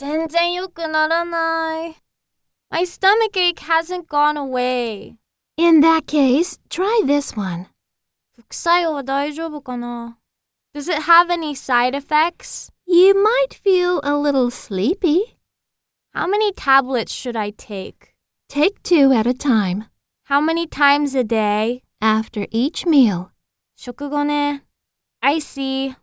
全然良くならない。My stomach ache hasn't gone away. In that case, try this one. Does it have any side effects? You might feel a little sleepy. How many tablets should I take? Take two at a time How many times a day? after each meal. 食後ね。I see.